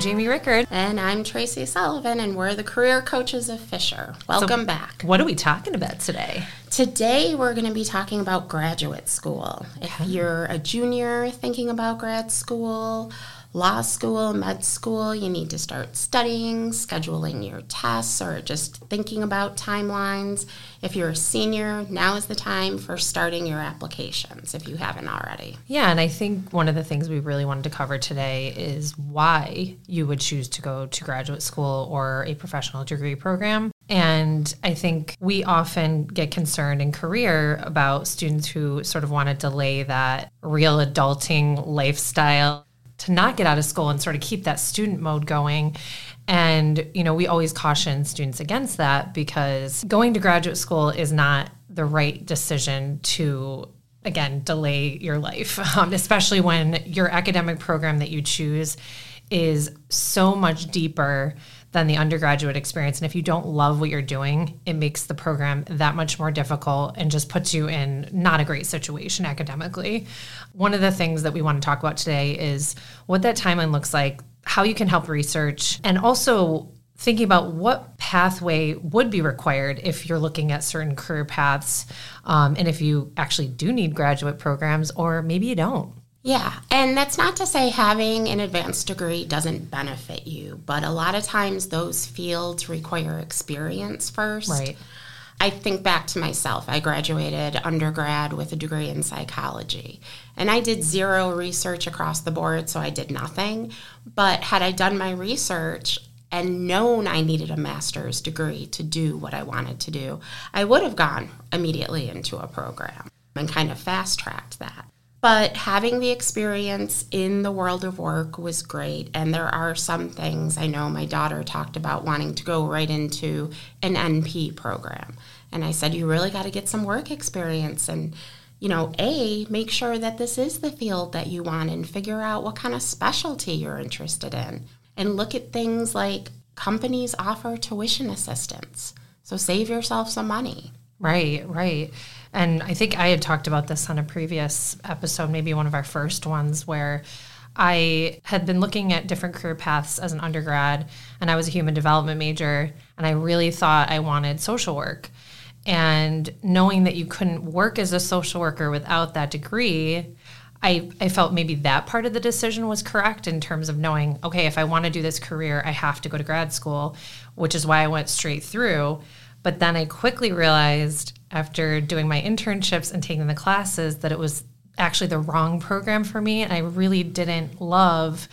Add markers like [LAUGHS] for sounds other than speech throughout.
I'm Jamie Rickard. And I'm Tracy Sullivan, and we're the career coaches of Fisher. Welcome so back. What are we talking about today? Today, we're going to be talking about graduate school. If you're a junior thinking about grad school, law school, med school, you need to start studying, scheduling your tests, or just thinking about timelines. If you're a senior, now is the time for starting your applications if you haven't already. Yeah, and I think one of the things we really wanted to cover today is why you would choose to go to graduate school or a professional degree program. And I think we often get concerned in career about students who sort of want to delay that real adulting lifestyle to not get out of school and sort of keep that student mode going. And, you know, we always caution students against that because going to graduate school is not the right decision to, again, delay your life, [LAUGHS] um, especially when your academic program that you choose is so much deeper than the undergraduate experience. And if you don't love what you're doing, it makes the program that much more difficult and just puts you in not a great situation academically. One of the things that we want to talk about today is what that timeline looks like, how you can help research, and also thinking about what pathway would be required if you're looking at certain career paths um, and if you actually do need graduate programs or maybe you don't. Yeah, and that's not to say having an advanced degree doesn't benefit you, but a lot of times those fields require experience first. Right. I think back to myself. I graduated undergrad with a degree in psychology, and I did zero research across the board, so I did nothing. But had I done my research, and known I needed a master's degree to do what I wanted to do, I would have gone immediately into a program and kind of fast tracked that. But having the experience in the world of work was great. And there are some things I know my daughter talked about wanting to go right into an NP program. And I said, You really got to get some work experience. And, you know, A, make sure that this is the field that you want and figure out what kind of specialty you're interested in. And look at things like companies offer tuition assistance. So save yourself some money. Right, right. And I think I had talked about this on a previous episode, maybe one of our first ones, where I had been looking at different career paths as an undergrad, and I was a human development major, and I really thought I wanted social work. And knowing that you couldn't work as a social worker without that degree, I, I felt maybe that part of the decision was correct in terms of knowing, okay, if I want to do this career, I have to go to grad school, which is why I went straight through. But then I quickly realized after doing my internships and taking the classes that it was actually the wrong program for me. And I really didn't love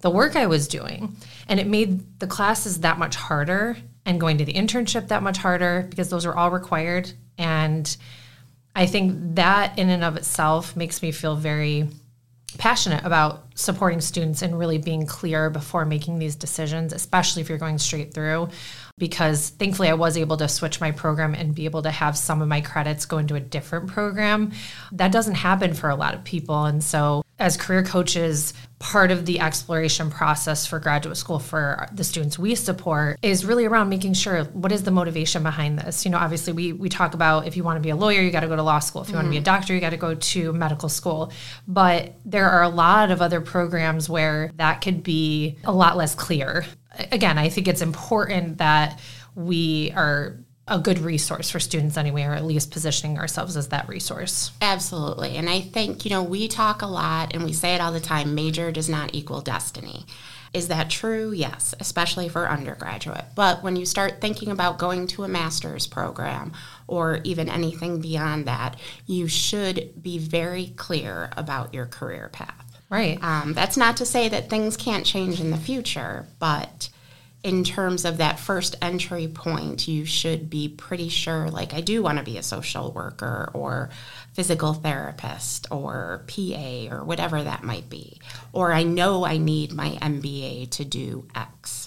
the work I was doing. And it made the classes that much harder and going to the internship that much harder because those are all required. And I think that in and of itself makes me feel very passionate about supporting students and really being clear before making these decisions, especially if you're going straight through because thankfully I was able to switch my program and be able to have some of my credits go into a different program. That doesn't happen for a lot of people. And so, as career coaches, part of the exploration process for graduate school for the students we support is really around making sure what is the motivation behind this. You know, obviously we we talk about if you want to be a lawyer, you got to go to law school. If you mm-hmm. want to be a doctor, you got to go to medical school. But there are a lot of other programs where that could be a lot less clear again, I think it's important that we are a good resource for students anyway, or at least positioning ourselves as that resource. Absolutely. And I think, you know, we talk a lot and we say it all the time major does not equal destiny. Is that true? Yes, especially for undergraduate. But when you start thinking about going to a master's program or even anything beyond that, you should be very clear about your career path. Right. Um, that's not to say that things can't change in the future, but in terms of that first entry point, you should be pretty sure, like, I do want to be a social worker or physical therapist or PA or whatever that might be. Or I know I need my MBA to do X.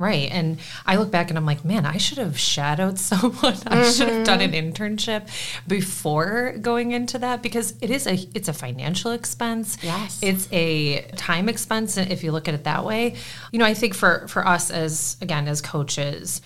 Right. And I look back and I'm like, man, I should have shadowed [LAUGHS] someone. I mm-hmm. should have done an mm-hmm. internship before going into that because it is a it's a financial expense. Yes. It's a time expense if you look at it that way. You know, I think for for us as again as coaches,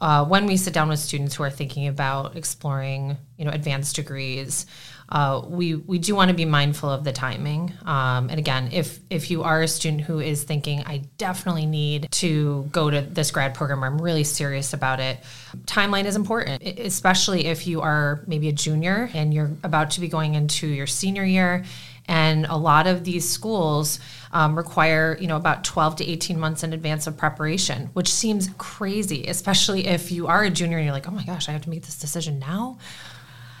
uh, when we sit down with students who are thinking about exploring, you know advanced degrees uh, we we do want to be mindful of the timing. Um, and again, if if you are a student who is thinking, I definitely need to go to this grad program, or I'm really serious about it, timeline is important, especially if you are maybe a junior and you're about to be going into your senior year. And a lot of these schools um, require, you know, about 12 to 18 months in advance of preparation, which seems crazy, especially if you are a junior and you're like, oh my gosh, I have to make this decision now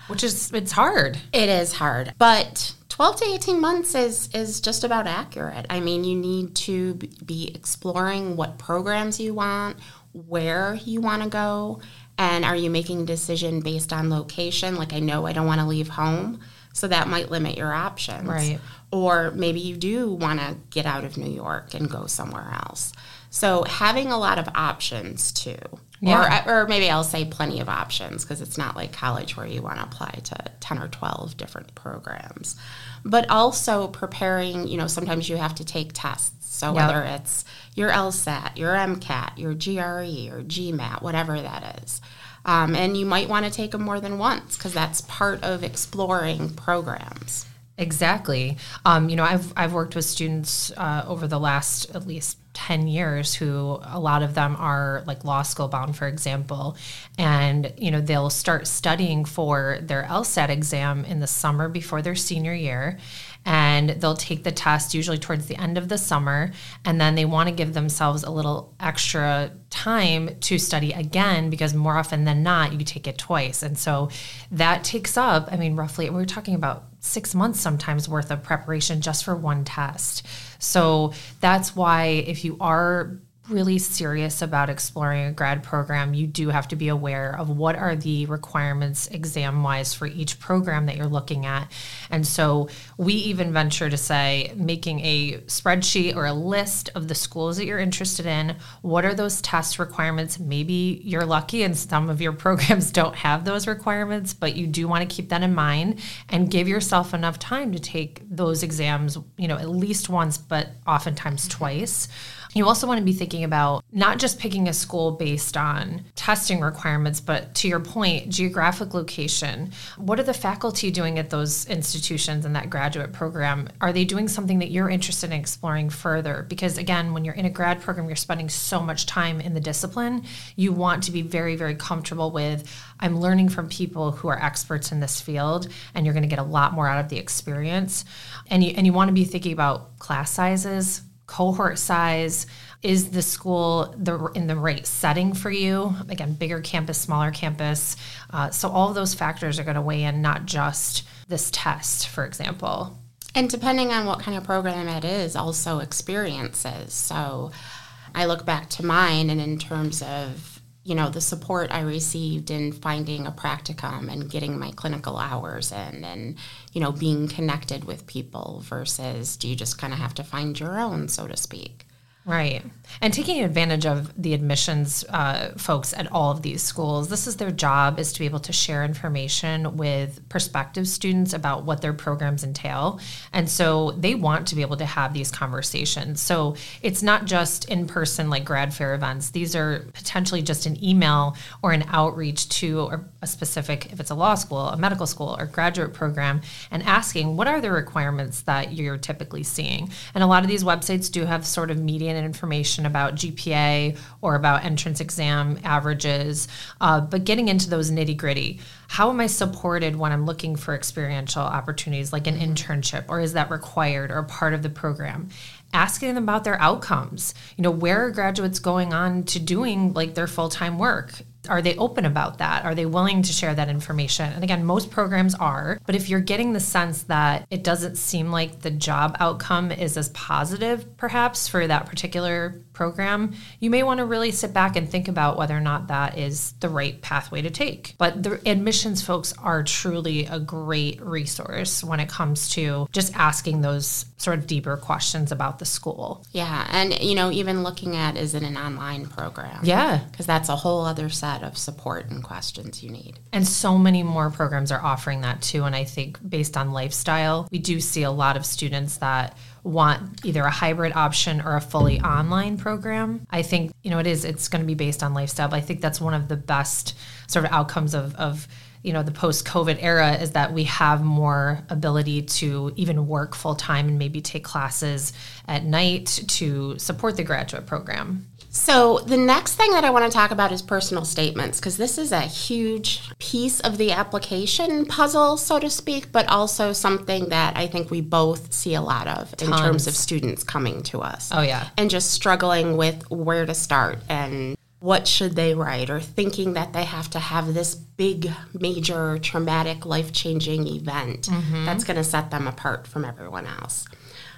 which is it's hard. It is hard, but 12 to 18 months is is just about accurate. I mean, you need to be exploring what programs you want, where you want to go, and are you making a decision based on location? Like I know I don't want to leave home, so that might limit your options. Right. Or maybe you do want to get out of New York and go somewhere else. So having a lot of options too. Yeah. Or, or maybe I'll say plenty of options because it's not like college where you want to apply to 10 or 12 different programs. But also preparing, you know, sometimes you have to take tests. So yep. whether it's your LSAT, your MCAT, your GRE, or GMAT, whatever that is. Um, and you might want to take them more than once because that's part of exploring programs. Exactly. Um, you know, I've I've worked with students uh, over the last at least 10 years who a lot of them are like law school bound for example. And you know they'll start studying for their LSAT exam in the summer before their senior year. And they'll take the test usually towards the end of the summer. And then they want to give themselves a little extra time to study again because more often than not you take it twice. And so that takes up i mean roughly we we're talking about six months sometimes worth of preparation just for one test. So that's why if you are really serious about exploring a grad program, you do have to be aware of what are the requirements exam wise for each program that you're looking at. And so we even venture to say making a spreadsheet or a list of the schools that you're interested in. What are those test requirements? Maybe you're lucky and some of your [LAUGHS] programs don't have those requirements, but you do want to keep that in mind and give yourself enough time to take those exams, you know, at least once, but oftentimes twice. You also want to be thinking about not just picking a school based on testing requirements, but to your point, geographic location. What are the faculty doing at those institutions in that graduate program? Are they doing something that you're interested in exploring further? Because again, when you're in a grad program, you're spending so much time in the discipline. You want to be very, very comfortable with I'm learning from people who are experts in this field, and you're going to get a lot more out of the experience. And you, and you want to be thinking about class sizes, cohort size is the school the in the right setting for you? Again bigger campus smaller campus. Uh, so all of those factors are going to weigh in not just this test for example. And depending on what kind of program it is also experiences. So i look back to mine and in terms of you know the support i received in finding a practicum and getting my clinical hours in and you know being connected with people versus do you just kind of have to find your own so to speak Right. And taking advantage of the admissions uh, folks at all of these schools, this is their job is to be able to share information with prospective students about what their programs entail. And so they want to be able to have these conversations. So it's not just in person like grad fair events. These are potentially just an email or an outreach to a specific, if it's a law school, a medical school, or graduate program, and asking what are the requirements that you're typically seeing. And a lot of these websites do have sort of median information about GPA or about entrance exam averages, uh, but getting into those nitty gritty. How am I supported when I'm looking for experiential opportunities like an internship, or is that required or part of the program? asking them about their outcomes. You know, where are graduates going on to doing like their full time work? Are they open about that? Are they willing to share that information? And again, most programs are, but if you're getting the sense that it doesn't seem like the job outcome is as positive, perhaps for that particular program, you may want to really sit back and think about whether or not that is the right pathway to take. But the admissions folks are truly a great resource when it comes to just asking those sort of deeper questions about the school. Yeah, and you know, even looking at is it an online program? Yeah, because that's a whole other set of support and questions you need. And so many more programs are offering that too. And I think based on lifestyle, we do see a lot of students that want either a hybrid option or a fully online program. I think, you know, it is, it's going to be based on lifestyle, but I think that's one of the best sort of outcomes of, of you know the post covid era is that we have more ability to even work full time and maybe take classes at night to support the graduate program so, the next thing that I want to talk about is personal statements because this is a huge piece of the application puzzle, so to speak, but also something that I think we both see a lot of Tons. in terms of students coming to us. Oh, yeah. And just struggling with where to start and what should they write or thinking that they have to have this big major traumatic life-changing event mm-hmm. that's going to set them apart from everyone else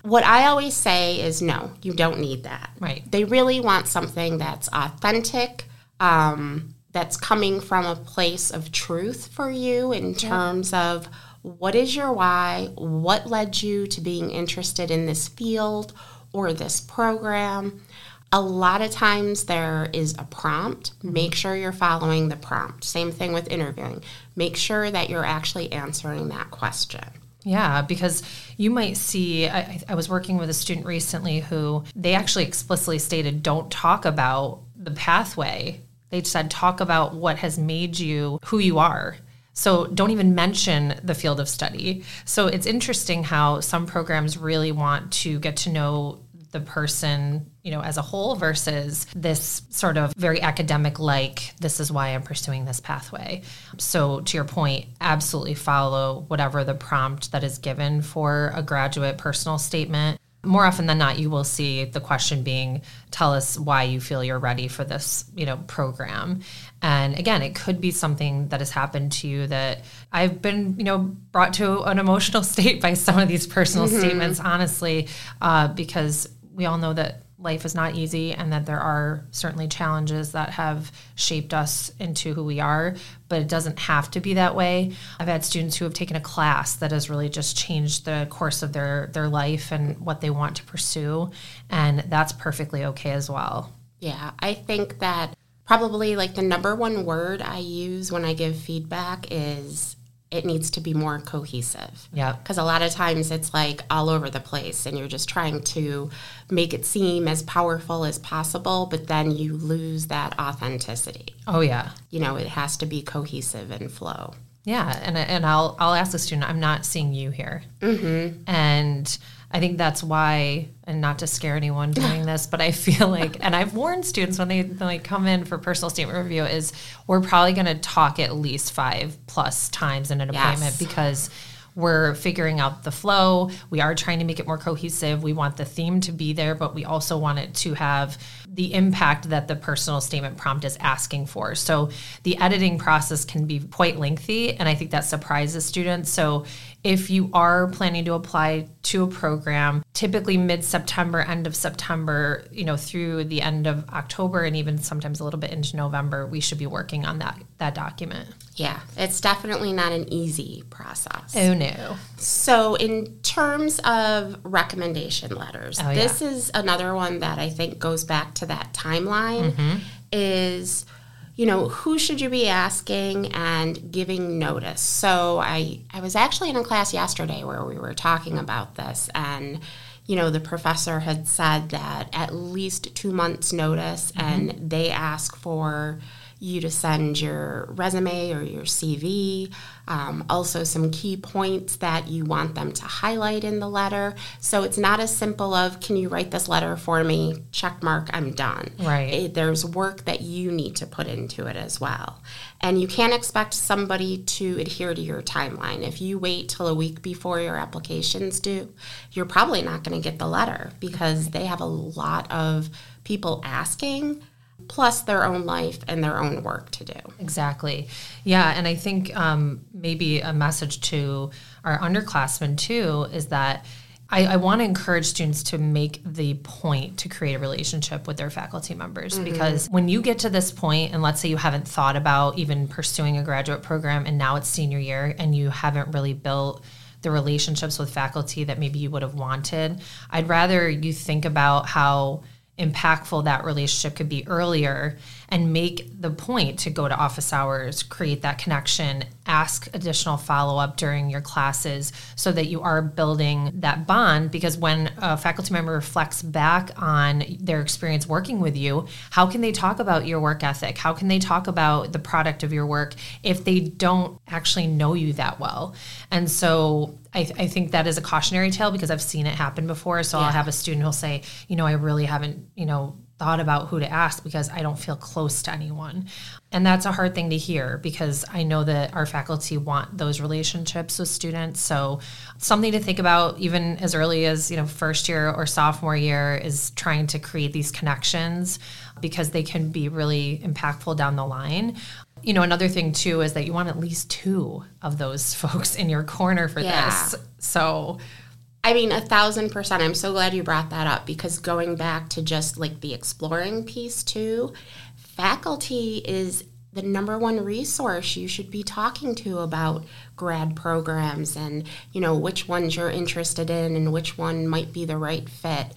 what I always say is no, you don't need that. Right. They really want something that's authentic, um, that's coming from a place of truth for you in terms of what is your why, what led you to being interested in this field or this program. A lot of times there is a prompt. Mm-hmm. Make sure you're following the prompt. Same thing with interviewing. Make sure that you're actually answering that question. Yeah, because you might see. I, I, was working with a student recently who they actually explicitly stated don't talk about the pathway. They said talk about what has made you who you are. So don't even mention the field of study. So it's interesting how some programs really want to get to know the person, you know, as a whole versus this sort of very academic like this is why I'm pursuing this pathway. So to your point, absolutely follow whatever the prompt that is given for a graduate personal statement. More often than not, you will see the question being, "Tell us why you feel you're ready for this, you know, program." And again, it could be something that has happened to you that I've been, you know, brought to an emotional [LAUGHS] state by some of these personal mm-hmm. statements, honestly, uh, because we all know that life is not easy and that there are certainly challenges that have shaped us into who we are, but it doesn't have to be that way. I've had students who have taken a class that has really just changed the course of their their life and what they want to pursue, and that's perfectly okay as well. Yeah, I think that probably like the number one word I use when I give feedback is it needs to be more cohesive. Yeah. Because a lot of times it's like all over the place and you're just trying to make it seem as powerful as possible, but then you lose that authenticity. Oh, yeah. You know, it has to be cohesive and flow. Yeah. And, and I'll, I'll ask the student, I'm not seeing you here. Mm-hmm. And I think that's why, and not to scare anyone doing [LAUGHS] this, but I feel like, and I've warned students when they, they come in for personal statement review, is we're probably going to talk at least five plus times in an yes. appointment because we're figuring out the flow. We are trying to make it more cohesive. We want the theme to be there, but we also want it to have the impact that the personal statement prompt is asking for. So the editing process can be quite lengthy, and I think that surprises students. So if you are planning to apply to a program, typically mid-September, end of September, you know, through the end of October and even sometimes a little bit into November, we should be working on that that document. Yeah, it's definitely not an easy process. Oh no. So in terms of recommendation letters, oh, this yeah. is another one that I think goes back to that timeline mm-hmm. is you know, who should you be asking and giving notice? So I, I was actually in a class yesterday where we were talking about this and you know, the professor had said that at least two months notice mm-hmm. and they ask for you to send your resume or your CV, um, also some key points that you want them to highlight in the letter. So it's not as simple of, can you write this letter for me? Check mark, I'm done. Right. It, there's work that you need to put into it as well. And you can't expect somebody to adhere to your timeline. If you wait till a week before your application's due, you're probably not going to get the letter because they have a lot of people asking plus their own life and their own work to do. Exactly. Yeah, and I think um, maybe a message to our underclassmen too is that I, I want to encourage students to make the point to create a relationship with their faculty members mm-hmm. because when you get to this point, and let's say you haven't thought about even pursuing a graduate program and now it's senior year and you haven't really built the relationships with faculty that maybe you would have wanted, I'd rather you think about how impactful that relationship could be earlier and make the point to go to office hours, create that connection, ask additional follow up during your classes so that you are building that bond. Because when a faculty member reflects back on their experience working with you, how can they talk about your work ethic? How can they talk about the product of your work if they don't actually know you that well? And so I, th- I, think that is a cautionary tale because I've seen it happen before. So yeah. I'll have a student who'll say, you know, I really haven't, you know, thought about who to ask because I don't feel close to anyone. And that's a hard thing to hear because I know that our faculty want those relationships with students. So something to think about even as early as, you know, first year or sophomore year is trying to create these connections because they can be really impactful down the line you know, another thing too is that you want at least two of those [LAUGHS] folks in your corner for yeah. this. So, I mean, a thousand percent. I'm so glad you brought that up because going back to just like the exploring piece too, faculty is the number one resource you should be talking to about grad programs and you know which ones you're interested in and which one might be the right fit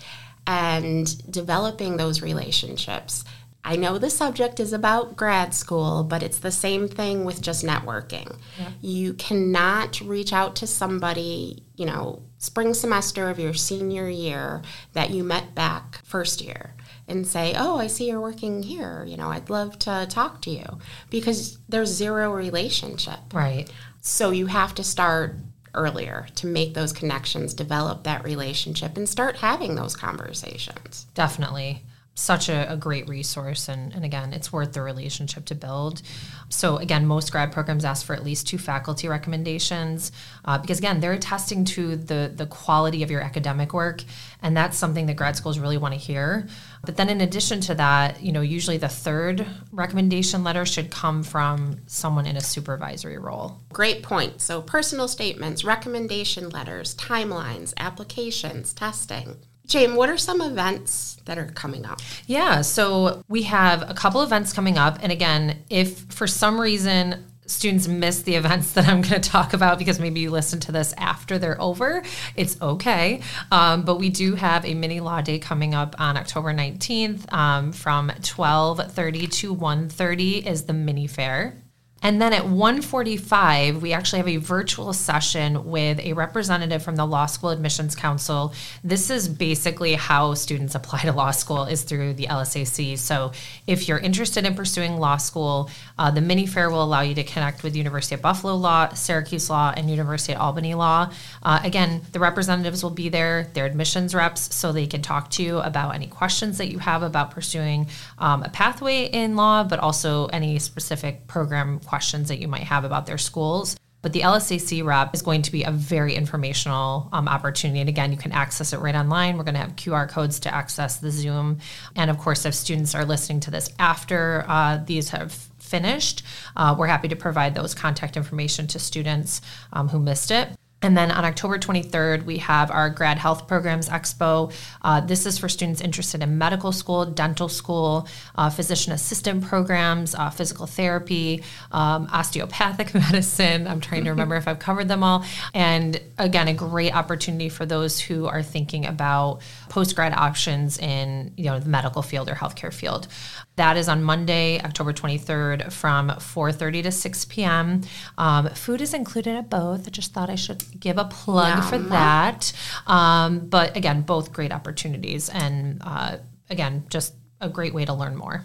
and developing those relationships I know the subject is about grad school, but it's the same thing with just networking. Yeah. You cannot reach out to somebody, you know, spring semester of your senior year that you met back first year and say, "Oh, I see you're working here. You know, I'd love to talk to you." Because there's zero relationship. Right. So you have to start earlier to make those connections, develop that relationship and start having those conversations. Definitely such a, a, great resource and, and again it's worth the relationship to build. So again most grad programs ask for at least two faculty recommendations uh, because again they're attesting to the the quality of your academic work and that's something that grad schools really want to hear. But then in addition to that you know usually the third recommendation letter should come from someone in a supervisory role. Great point. So personal statements recommendation letters timelines applications testing Jane, what are some events that are coming up? Yeah, so we have a couple events coming up. And again, if for some reason students miss the events [LAUGHS] that I'm going to talk about because maybe you listen to this after they're over, it's okay. Um, but we do have a mini law day coming up on October 19th um, from 12:30 to 1:30 is the mini fair. And then at 1:45, we actually have a virtual session with a representative from the Law School Admissions Council. This is basically how students apply to law school is through the LSAC. So if you're interested in pursuing law school, uh, the mini fair will allow you to connect with University of Buffalo Law, Syracuse Law, and University of Albany Law. Uh, again, the representatives will be there, their admissions reps, so they can talk to you about any questions that you have about pursuing um, a pathway in law, but also any specific program questions that you might have about their schools. But the LSAC rep is going to be a very informational um, opportunity. And again, you can access it right online. We're going to have QR codes to access the Zoom. And of course, if students are listening to this after uh, these have finished, uh, we're happy to provide those contact information to students um, who missed it. And then on October 23rd, we have our Grad Health Programs Expo. Uh, this is for students interested in medical school, dental school, uh, physician assistant programs, uh, physical therapy, um, osteopathic [LAUGHS] medicine. I'm trying to remember if I've covered them all. And again, a great opportunity for those who are thinking about post grad options in you know the medical field or healthcare field. That is on Monday, October 23rd from 4.30 to 6 p.m. Um, food is included at both. I just thought I should give a plug Yum. for that. Um, but again, both great opportunities. And uh, again, just a great way to learn more.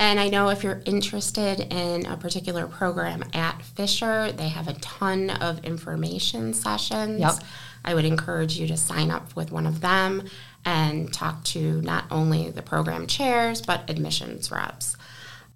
And I know if you're interested in a particular program at Fisher, they have a ton of information sessions. Yep. I would encourage you to sign up with one of them and talk to not only the program chairs, but admissions reps.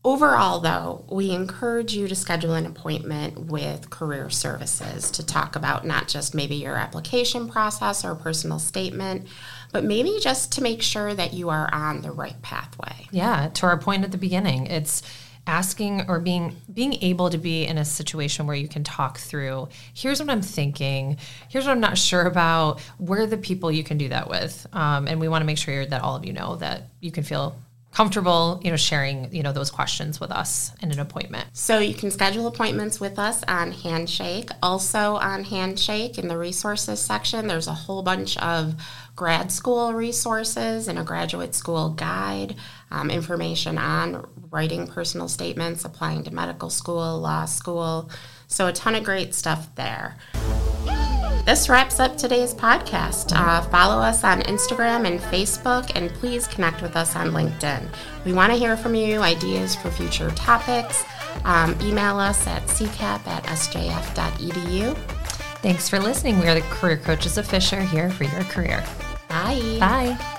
Overall, though, we encourage you to schedule an appointment with Career Services to talk about not just maybe your application process or personal statement, but maybe just to make sure that you are on the right pathway. Yeah, to our point at the beginning, it's asking or being being able to be in a situation where you can talk through here's what i'm thinking. Here's what i'm not sure about. Where the people you can do that with? Um, and we want to make sure that all of you know that you can feel comfortable you know sharing you know those questions with us in an appointment so you can schedule appointments with us on handshake also on handshake in the resources section there's a whole bunch of grad school resources and a graduate school guide, um, information on writing personal statements, applying to medical school, law school. So, a ton of great stuff there. This wraps up today's podcast. Uh, follow us on Instagram and Facebook, and please connect with us on LinkedIn. We want to hear from you, ideas for future topics. Um, email us at ccap at sjf.edu. Thanks for listening. We are the Career Coaches of Fisher here for your career. Bye. Bye.